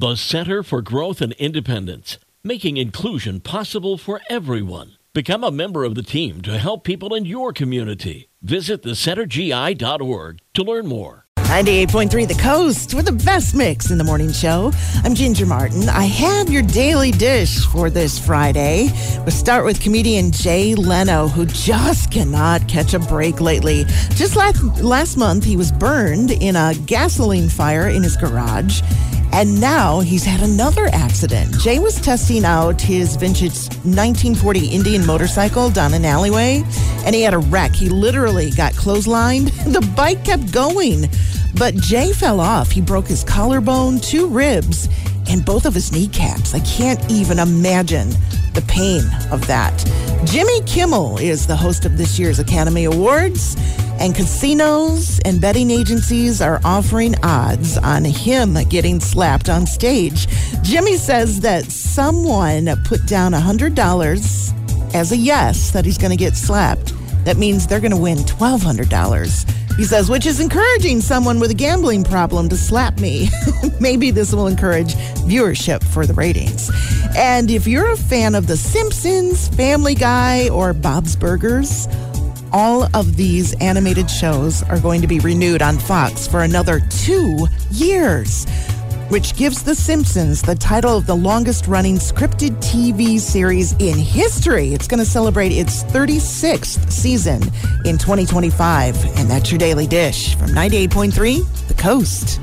The Center for Growth and Independence, making inclusion possible for everyone. Become a member of the team to help people in your community. Visit thecentergi.org to learn more. 98.3 The Coast with the best mix in the morning show. I'm Ginger Martin. I have your daily dish for this Friday. We'll start with comedian Jay Leno, who just cannot catch a break lately. Just last, last month, he was burned in a gasoline fire in his garage. And now he's had another accident. Jay was testing out his vintage 1940 Indian motorcycle down an alleyway, and he had a wreck. He literally got clotheslined. The bike kept going, but Jay fell off. He broke his collarbone, two ribs, and both of his kneecaps. I can't even imagine the pain of that. Jimmy Kimmel is the host of this year's Academy Awards, and casinos and betting agencies are offering odds on him getting slapped on stage. Jimmy says that someone put down $100 as a yes that he's going to get slapped. That means they're going to win $1,200. He says, which is encouraging someone with a gambling problem to slap me. Maybe this will encourage viewership for the ratings. And if you're a fan of The Simpsons, Family Guy, or Bob's Burgers, all of these animated shows are going to be renewed on Fox for another two years which gives The Simpsons the title of the longest running scripted TV series in history. It's going to celebrate its 36th season in 2025. And that's your daily dish from 98.3 The Coast.